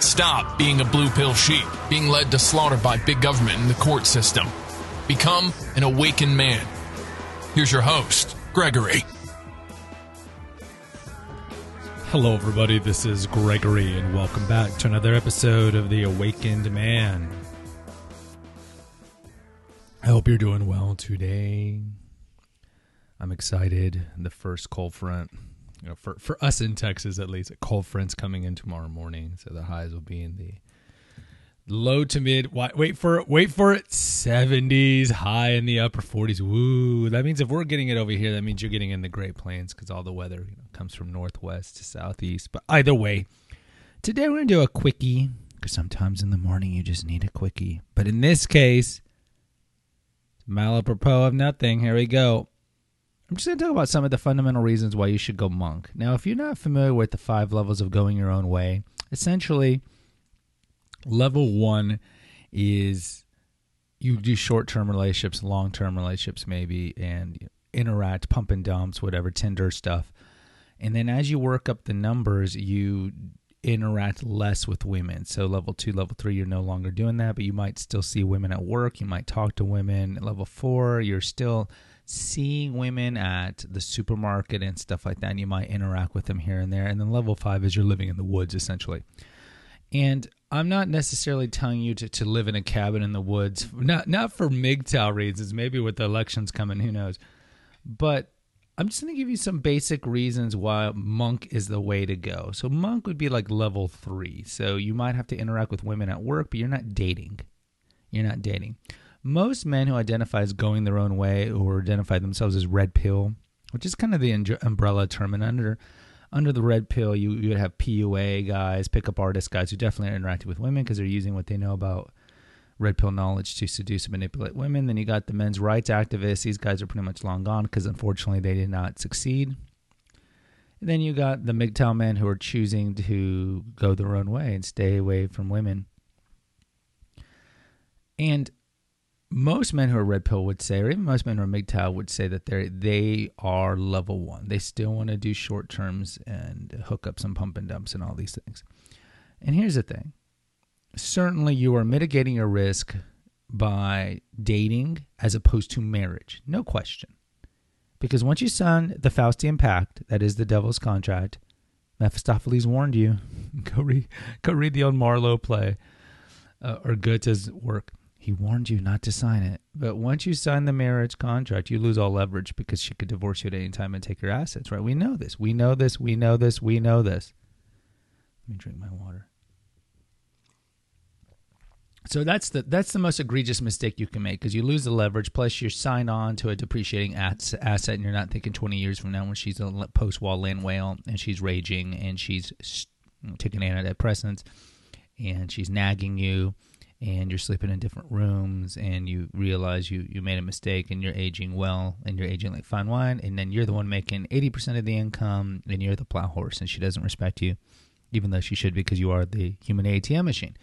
Stop being a blue pill sheep, being led to slaughter by big government and the court system. Become an awakened man. Here's your host, Gregory. Hello, everybody. This is Gregory, and welcome back to another episode of The Awakened Man. I hope you're doing well today. I'm excited. The first cold front, you know, for for us in Texas at least, a cold front's coming in tomorrow morning, so the highs will be in the low to mid. Wait for it. Wait for it. 70s, high in the upper 40s. Woo! That means if we're getting it over here, that means you're getting in the Great Plains because all the weather you know, comes from northwest to southeast. But either way, today we're gonna do a quickie because sometimes in the morning you just need a quickie. But in this case, malapropos of nothing. Here we go. I'm just going to talk about some of the fundamental reasons why you should go monk. Now, if you're not familiar with the five levels of going your own way, essentially, level one is you do short term relationships, long term relationships, maybe, and interact, pump and dumps, whatever, Tinder stuff. And then as you work up the numbers, you interact less with women. So level two, level three, you're no longer doing that, but you might still see women at work. You might talk to women. Level four, you're still seeing women at the supermarket and stuff like that. And you might interact with them here and there. And then level five is you're living in the woods essentially. And I'm not necessarily telling you to, to live in a cabin in the woods, not not for MGTOW reasons, maybe with the elections coming, who knows. But I'm just going to give you some basic reasons why monk is the way to go. So monk would be like level three. So you might have to interact with women at work, but you're not dating. You're not dating most men who identify as going their own way or identify themselves as red pill, which is kind of the umbrella term, and under under the red pill, you you would have PUA guys, pickup artist guys who definitely are interacting with women because they're using what they know about red pill knowledge to seduce and manipulate women. Then you got the men's rights activists; these guys are pretty much long gone because unfortunately they did not succeed. And then you got the MGTOW men who are choosing to go their own way and stay away from women. And most men who are red pill would say, or even most men who are MGTOW would say that they they are level one. They still want to do short terms and hook up some pump and dumps and all these things. And here's the thing: certainly you are mitigating your risk by dating as opposed to marriage, no question. Because once you sign the Faustian Pact, that is the devil's contract, Mephistopheles warned you. go read, go read the old Marlowe play uh, or Goethe's work he warned you not to sign it. But once you sign the marriage contract, you lose all leverage because she could divorce you at any time and take your assets, right? We know this. We know this. We know this. We know this. Let me drink my water. So that's the that's the most egregious mistake you can make because you lose the leverage. Plus, you're signed on to a depreciating asset, and you're not thinking 20 years from now when she's a post-wall land whale and she's raging and she's taking antidepressants and she's nagging you and you're sleeping in different rooms and you realize you, you made a mistake and you're aging well and you're aging like fine wine and then you're the one making 80% of the income and you're the plow horse and she doesn't respect you even though she should because you are the human ATM machine.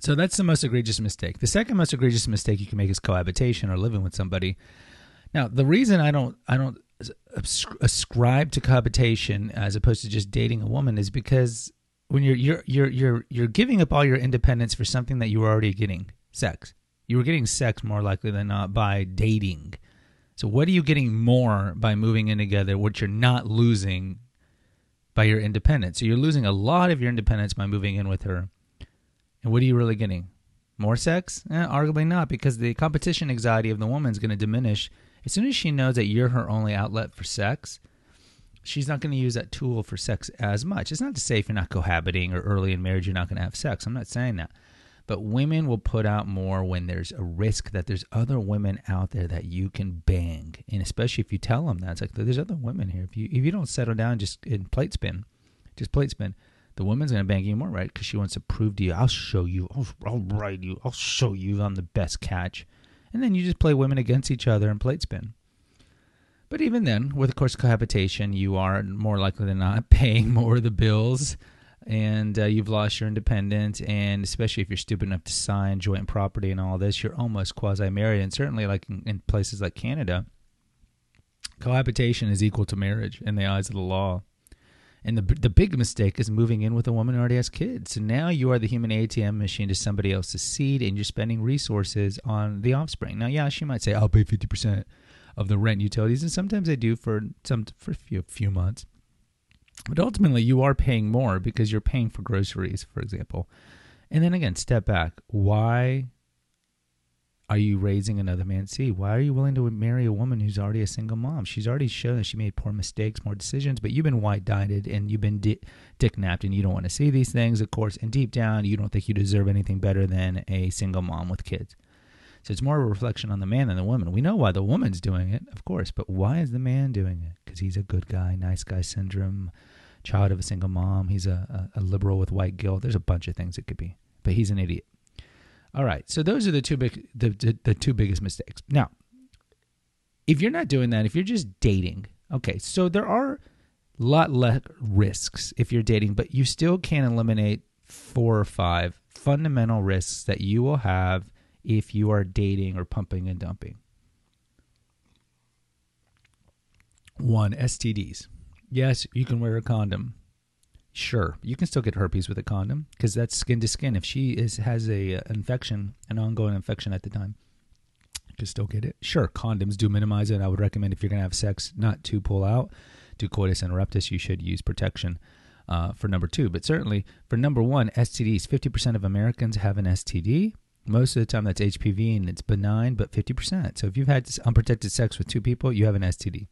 So that's the most egregious mistake. The second most egregious mistake you can make is cohabitation or living with somebody. Now, the reason I don't I don't ascribe to cohabitation as opposed to just dating a woman is because when you're you're you're you're you're giving up all your independence for something that you were already getting sex. You were getting sex more likely than not by dating. So what are you getting more by moving in together? What you're not losing by your independence. So you're losing a lot of your independence by moving in with her. And what are you really getting? More sex? Eh, arguably not, because the competition anxiety of the woman is going to diminish as soon as she knows that you're her only outlet for sex she's not going to use that tool for sex as much. It's not to say if you're not cohabiting or early in marriage, you're not going to have sex. I'm not saying that. But women will put out more when there's a risk that there's other women out there that you can bang. And especially if you tell them that. It's like, there's other women here. If you, if you don't settle down just in plate spin, just plate spin, The woman's going to bang you more, right? Because she wants to prove to you, I'll show you, I'll, I'll ride you, I'll show you I'm the best catch. And then you just play women against each other and plate spin. But even then, with of course cohabitation, you are more likely than not paying more of the bills, and uh, you've lost your independence. And especially if you're stupid enough to sign joint property and all this, you're almost quasi married. And certainly, like in, in places like Canada, cohabitation is equal to marriage in the eyes of the law. And the the big mistake is moving in with a woman who already has kids. So now you are the human ATM machine to somebody else's seed, and you're spending resources on the offspring. Now, yeah, she might say, "I'll pay fifty percent of the rent utilities," and sometimes they do for some for a few few months. But ultimately, you are paying more because you're paying for groceries, for example. And then again, step back. Why are you raising another man's seed? Why are you willing to marry a woman who's already a single mom? She's already shown that she made poor mistakes, more decisions, but you've been white knighted and you've been di- dick napped and you don't want to see these things, of course. And deep down, you don't think you deserve anything better than a single mom with kids. So it's more of a reflection on the man than the woman. We know why the woman's doing it, of course, but why is the man doing it? Because he's a good guy, nice guy syndrome, child of a single mom. He's a, a, a liberal with white guilt. There's a bunch of things it could be, but he's an idiot. All right. So those are the two big the, the, the two biggest mistakes. Now, if you're not doing that, if you're just dating, okay, so there are a lot less risks if you're dating, but you still can eliminate four or five fundamental risks that you will have if you are dating or pumping and dumping. One, STDs. Yes, you can wear a condom. Sure, you can still get herpes with a condom because that's skin to skin. If she is has a uh, infection, an ongoing infection at the time, you can still get it. Sure, condoms do minimize it. I would recommend if you're going to have sex, not to pull out, do coitus interruptus. You should use protection uh, for number two. But certainly for number one, STDs. Fifty percent of Americans have an STD. Most of the time, that's HPV and it's benign, but fifty percent. So if you've had unprotected sex with two people, you have an STD.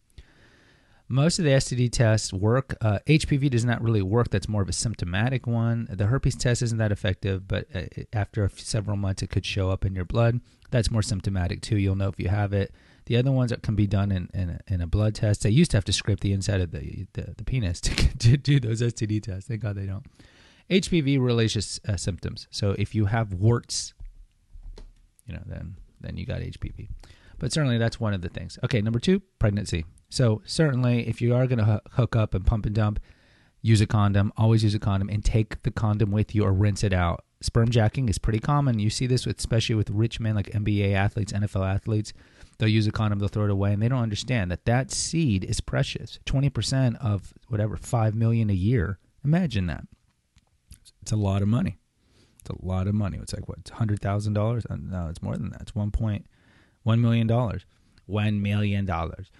Most of the STD tests work. Uh, HPV does not really work. That's more of a symptomatic one. The herpes test isn't that effective, but uh, after several months, it could show up in your blood. That's more symptomatic too. You'll know if you have it. The other ones that can be done in, in, a, in a blood test. They used to have to scrape the inside of the, the, the penis to, to, do those STD tests. Thank God they don't. HPV really is just uh, symptoms. So if you have warts, you know, then then you got HPV. But certainly that's one of the things. Okay, number two, pregnancy. So certainly, if you are going to hook up and pump and dump, use a condom. Always use a condom and take the condom with you or rinse it out. Sperm jacking is pretty common. You see this with, especially with rich men like NBA athletes, NFL athletes. They'll use a condom, they'll throw it away, and they don't understand that that seed is precious. Twenty percent of whatever five million a year. Imagine that. It's a lot of money. It's a lot of money. It's like what hundred thousand dollars? Uh, no, it's more than that. It's one point one million dollars. One million dollars.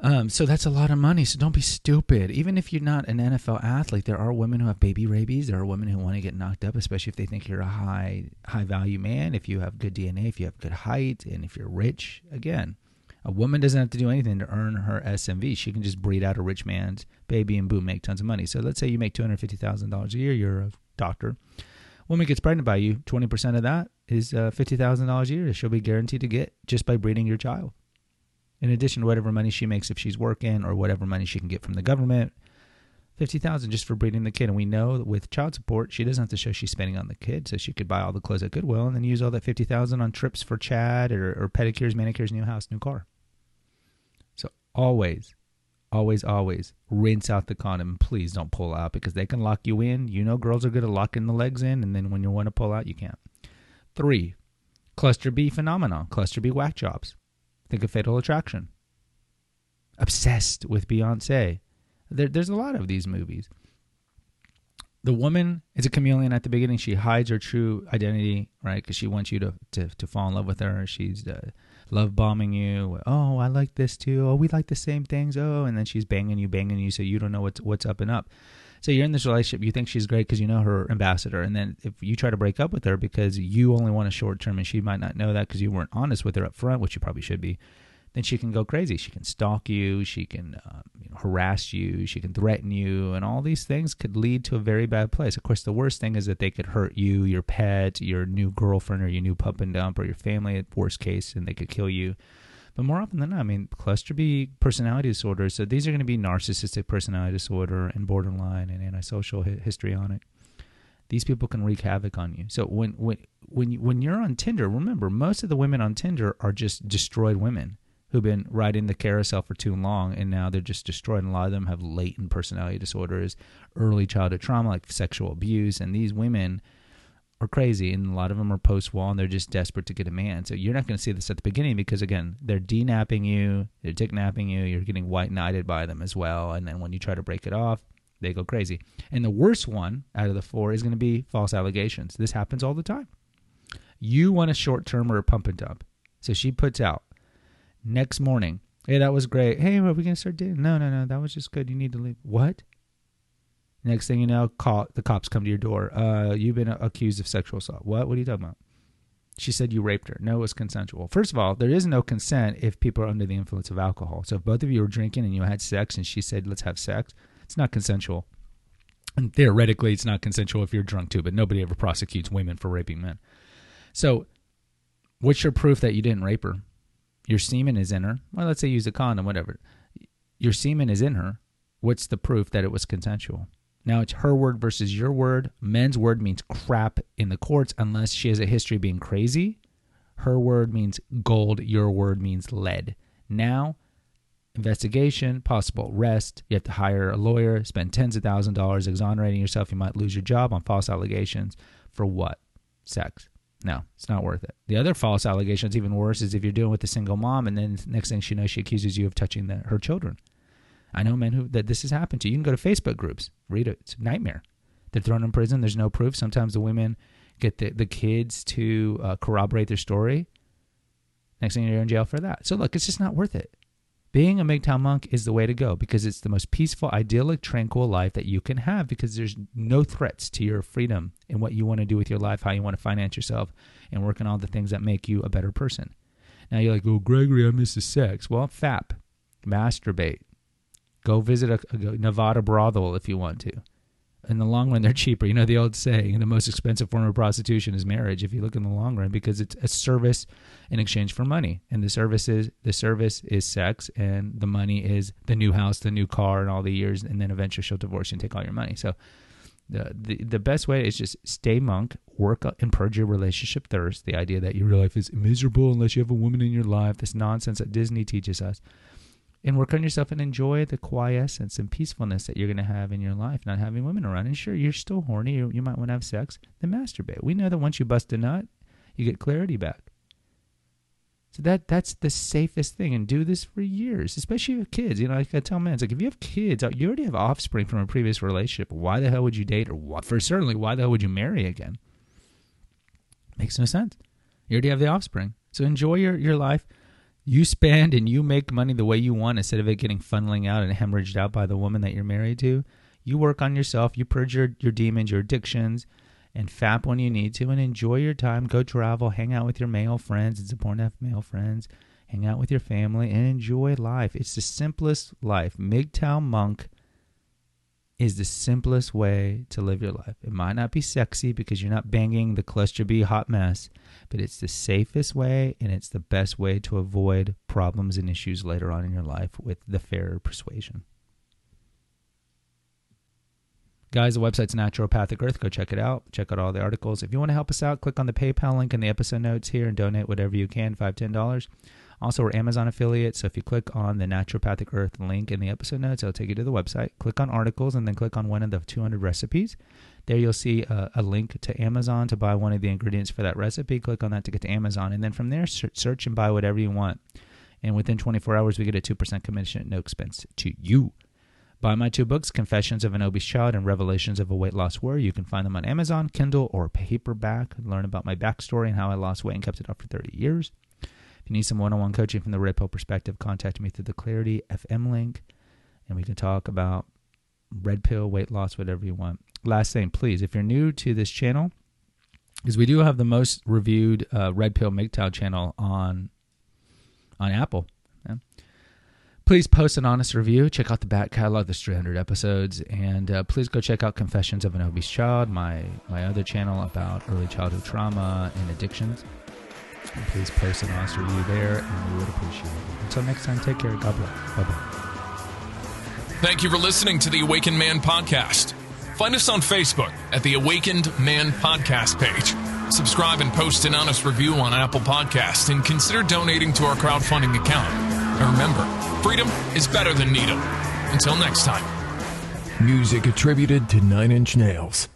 Um, so that's a lot of money. So don't be stupid. Even if you're not an NFL athlete, there are women who have baby rabies. There are women who want to get knocked up, especially if they think you're a high high value man. If you have good DNA, if you have good height, and if you're rich. Again, a woman doesn't have to do anything to earn her SMV. She can just breed out a rich man's baby and boom, make tons of money. So let's say you make two hundred fifty thousand dollars a year. You're a doctor. Woman gets pregnant by you. Twenty percent of that is uh, fifty thousand dollars a year. She'll be guaranteed to get just by breeding your child in addition to whatever money she makes if she's working or whatever money she can get from the government. Fifty thousand just for breeding the kid, and we know that with child support, she doesn't have to show she's spending on the kid, so she could buy all the clothes at Goodwill and then use all that fifty thousand on trips for Chad or, or pedicures, manicures, new house, new car. So always, always, always rinse out the condom. Please don't pull out because they can lock you in. You know, girls are good at locking the legs in, and then when you want to pull out, you can't. Three, cluster B phenomenon, cluster B whack jobs. Think of Fatal Attraction. Obsessed with Beyonce. There, there's a lot of these movies. The woman is a chameleon at the beginning. She hides her true identity, right? Because she wants you to, to, to fall in love with her. She's uh, love bombing you. Oh, I like this too. Oh, we like the same things. Oh, and then she's banging you, banging you, so you don't know what's what's up and up. So you're in this relationship, you think she's great because you know her ambassador, and then if you try to break up with her because you only want a short term, and she might not know that because you weren't honest with her up front, which you probably should be, then she can go crazy. She can stalk you, she can uh, you know, harass you, she can threaten you, and all these things could lead to a very bad place. Of course, the worst thing is that they could hurt you, your pet, your new girlfriend, or your new pup and dump, or your family at worst case, and they could kill you. But more often than not, I mean, cluster B personality disorders. So these are going to be narcissistic personality disorder and borderline and antisocial histrionic. These people can wreak havoc on you. So when when when you, when you're on Tinder, remember most of the women on Tinder are just destroyed women who've been riding the carousel for too long and now they're just destroyed. And a lot of them have latent personality disorders, early childhood trauma like sexual abuse, and these women are crazy, and a lot of them are post wall and they're just desperate to get a man. So you're not going to see this at the beginning because again, they're denapping you, they're dick napping you, you're getting white knighted by them as well, and then when you try to break it off, they go crazy. And the worst one out of the four is going to be false allegations. This happens all the time. You want a short term or a pump and dump. So she puts out next morning, hey, that was great. Hey, are we to start dating? No, no, no, that was just good. You need to leave. What? Next thing you know, call the cops come to your door. Uh, you've been accused of sexual assault. What? What are you talking about? She said you raped her. No, it was consensual. First of all, there is no consent if people are under the influence of alcohol. So if both of you were drinking and you had sex and she said, let's have sex, it's not consensual. And theoretically, it's not consensual if you're drunk too, but nobody ever prosecutes women for raping men. So what's your proof that you didn't rape her? Your semen is in her. Well, let's say use a condom, whatever. Your semen is in her. What's the proof that it was consensual? Now it's her word versus your word. Men's word means crap in the courts unless she has a history of being crazy. Her word means gold. Your word means lead. Now, investigation, possible arrest. You have to hire a lawyer, spend tens of thousands of dollars exonerating yourself. You might lose your job on false allegations. For what? Sex. No, it's not worth it. The other false allegations, even worse, is if you're dealing with a single mom and then next thing she knows, she accuses you of touching the, her children. I know men who that this has happened to. You can go to Facebook groups, read it. It's a nightmare. They're thrown in prison. There's no proof. Sometimes the women get the, the kids to uh, corroborate their story. Next thing you're in jail for that. So look, it's just not worth it. Being a MGTOW monk is the way to go because it's the most peaceful, idyllic, tranquil life that you can have because there's no threats to your freedom and what you want to do with your life, how you want to finance yourself, and work on all the things that make you a better person. Now you're like, oh, Gregory, I miss the sex. Well, FAP, masturbate, Go visit a, a Nevada brothel if you want to. In the long run, they're cheaper. You know the old saying: the most expensive form of prostitution is marriage. If you look in the long run, because it's a service in exchange for money, and the service is the service is sex, and the money is the new house, the new car, and all the years, and then eventually she'll divorce you and take all your money. So, the, the the best way is just stay monk, work and purge your relationship thirst. The idea that your life is miserable unless you have a woman in your life. This nonsense that Disney teaches us and work on yourself and enjoy the quiescence and peacefulness that you're going to have in your life, not having women around. And sure, you're still horny, you, you might want to have sex, then masturbate. We know that once you bust a nut, you get clarity back. So that that's the safest thing, and do this for years, especially have kids. You know, like I tell men, it's like if you have kids, you already have offspring from a previous relationship. Why the hell would you date, or what? For certainly, why the hell would you marry again? Makes no sense. You already have the offspring, so enjoy your your life you spend and you make money the way you want instead of it getting funneling out and hemorrhaged out by the woman that you're married to. You work on yourself, you purge your, your demons, your addictions, and fap when you need to, and enjoy your time. Go travel, hang out with your male friends. It's important to male friends. Hang out with your family and enjoy life. It's the simplest life. MGTOW monk is the simplest way to live your life. It might not be sexy because you're not banging the cluster B hot mess, but it's the safest way and it's the best way to avoid problems and issues later on in your life with the fairer persuasion. Guys, the website's Naturopathic Earth. Go check it out. Check out all the articles. If you want to help us out, click on the PayPal link in the episode notes here and donate whatever you can, five, ten dollars. Also, we're Amazon affiliate, so if you click on the Naturopathic Earth link in the episode notes, it'll take you to the website. Click on articles and then click on one of the 200 recipes. There you'll see a, a, link to Amazon to buy one of the ingredients for that recipe. Click on that to get to Amazon, and then from there, search and buy whatever you want. And within 24 hours, we get a 2% commission at no expense to you. Buy my two books, Confessions of an Obese Child and Revelations of a Weight Loss Warrior. You can find them on Amazon, Kindle, or paperback. Learn about my backstory and how I lost weight and kept it off for 30 years. If you need some one on one coaching from the Red Pill perspective, contact me through the Clarity FM link and we can talk about red pill, weight loss, whatever you want. Last thing, please, if you're new to this channel, because we do have the most reviewed uh, red pill MGTOW channel on on Apple. Yeah. Please post an honest review. Check out the back catalog. There's 300 episodes, and uh, please go check out Confessions of an Obese Child, my my other channel about early childhood trauma and addictions. And please post an honest review there, and we would appreciate it. Until next time, take care. God bless. Bye bye. Thank you for listening to the Awakened Man podcast. Find us on Facebook at the Awakened Man podcast page. Subscribe and post an honest review on Apple Podcast and consider donating to our crowdfunding account. And remember, freedom is better than needle. Until next time. Music attributed to Nine Inch Nails.